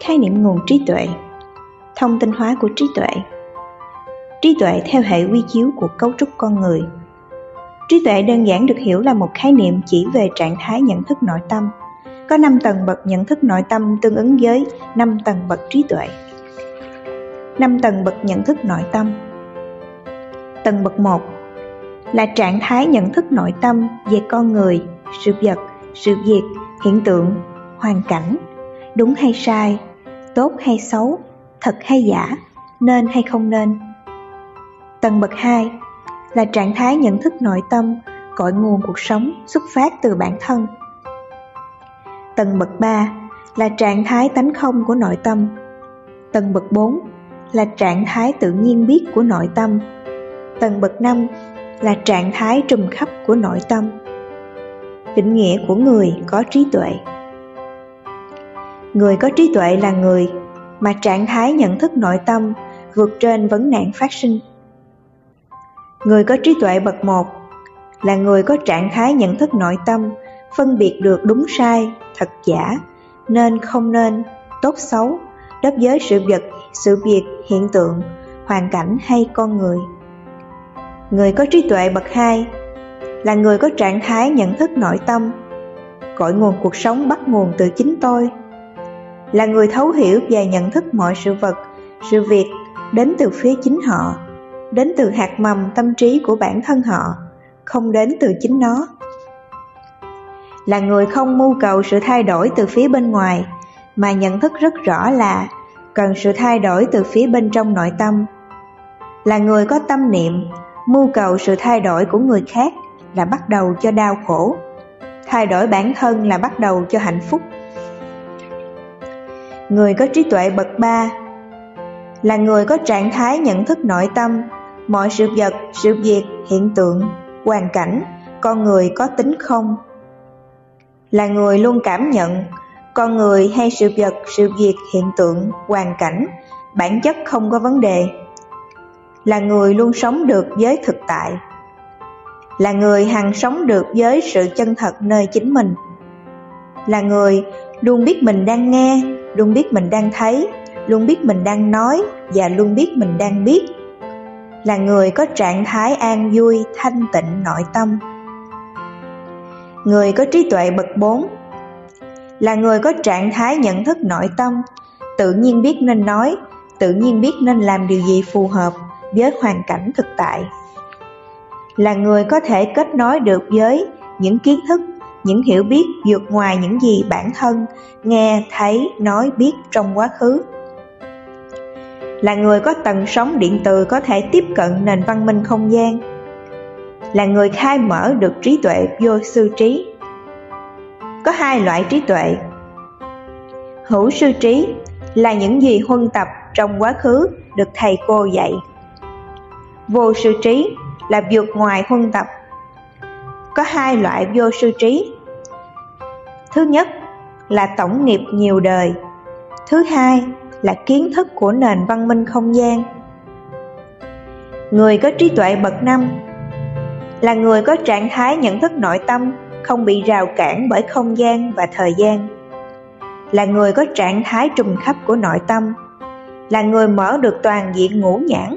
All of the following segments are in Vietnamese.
khái niệm nguồn trí tuệ thông tin hóa của trí tuệ. Trí tuệ theo hệ quy chiếu của cấu trúc con người. Trí tuệ đơn giản được hiểu là một khái niệm chỉ về trạng thái nhận thức nội tâm. Có 5 tầng bậc nhận thức nội tâm tương ứng với 5 tầng bậc trí tuệ. 5 tầng bậc nhận thức nội tâm. Tầng bậc 1 là trạng thái nhận thức nội tâm về con người, sự vật, sự việc, hiện tượng, hoàn cảnh, đúng hay sai, tốt hay xấu, thật hay giả, nên hay không nên. Tầng bậc 2 là trạng thái nhận thức nội tâm, cội nguồn cuộc sống xuất phát từ bản thân. Tầng bậc 3 là trạng thái tánh không của nội tâm. Tầng bậc 4 là trạng thái tự nhiên biết của nội tâm. Tầng bậc 5 là trạng thái trùm khắp của nội tâm. Định nghĩa của người có trí tuệ Người có trí tuệ là người mà trạng thái nhận thức nội tâm vượt trên vấn nạn phát sinh. Người có trí tuệ bậc một là người có trạng thái nhận thức nội tâm phân biệt được đúng sai, thật giả, nên không nên, tốt xấu, đối với sự vật, sự việc, hiện tượng, hoàn cảnh hay con người. Người có trí tuệ bậc hai là người có trạng thái nhận thức nội tâm, cội nguồn cuộc sống bắt nguồn từ chính tôi, là người thấu hiểu và nhận thức mọi sự vật, sự việc đến từ phía chính họ, đến từ hạt mầm tâm trí của bản thân họ, không đến từ chính nó. Là người không mưu cầu sự thay đổi từ phía bên ngoài, mà nhận thức rất rõ là cần sự thay đổi từ phía bên trong nội tâm. Là người có tâm niệm, mưu cầu sự thay đổi của người khác là bắt đầu cho đau khổ. Thay đổi bản thân là bắt đầu cho hạnh phúc. Người có trí tuệ bậc ba là người có trạng thái nhận thức nội tâm, mọi sự vật, sự việc, hiện tượng, hoàn cảnh, con người có tính không. Là người luôn cảm nhận, con người hay sự vật, sự việc, hiện tượng, hoàn cảnh, bản chất không có vấn đề. Là người luôn sống được với thực tại. Là người hằng sống được với sự chân thật nơi chính mình. Là người luôn biết mình đang nghe, luôn biết mình đang thấy, luôn biết mình đang nói và luôn biết mình đang biết. Là người có trạng thái an vui, thanh tịnh nội tâm. Người có trí tuệ bậc 4 là người có trạng thái nhận thức nội tâm, tự nhiên biết nên nói, tự nhiên biết nên làm điều gì phù hợp với hoàn cảnh thực tại. Là người có thể kết nối được với những kiến thức, những hiểu biết vượt ngoài những gì bản thân nghe, thấy, nói, biết trong quá khứ. Là người có tần sóng điện từ có thể tiếp cận nền văn minh không gian. Là người khai mở được trí tuệ vô sư trí có hai loại trí tuệ. Hữu sư trí là những gì huân tập trong quá khứ được thầy cô dạy. Vô sư trí là vượt ngoài huân tập. Có hai loại vô sư trí. Thứ nhất là tổng nghiệp nhiều đời. Thứ hai là kiến thức của nền văn minh không gian. Người có trí tuệ bậc năm là người có trạng thái nhận thức nội tâm không bị rào cản bởi không gian và thời gian là người có trạng thái trùm khắp của nội tâm là người mở được toàn diện ngũ nhãn,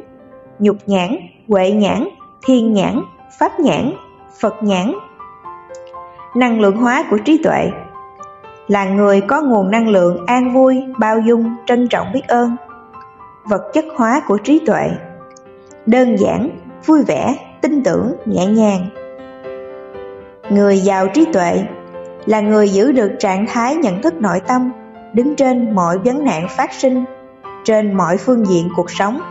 nhục nhãn, huệ nhãn, thiên nhãn, pháp nhãn phật nhãn. Năng lượng hóa của trí tuệ là người có nguồn năng lượng an vui, bao dung, trân trọng biết ơn. Vật chất hóa của trí tuệ đơn giản, vui vẻ, tin tưởng, nhẹ nhàng. Người giàu trí tuệ là người giữ được trạng thái nhận thức nội tâm, đứng trên mọi vấn nạn phát sinh, trên mọi phương diện cuộc sống.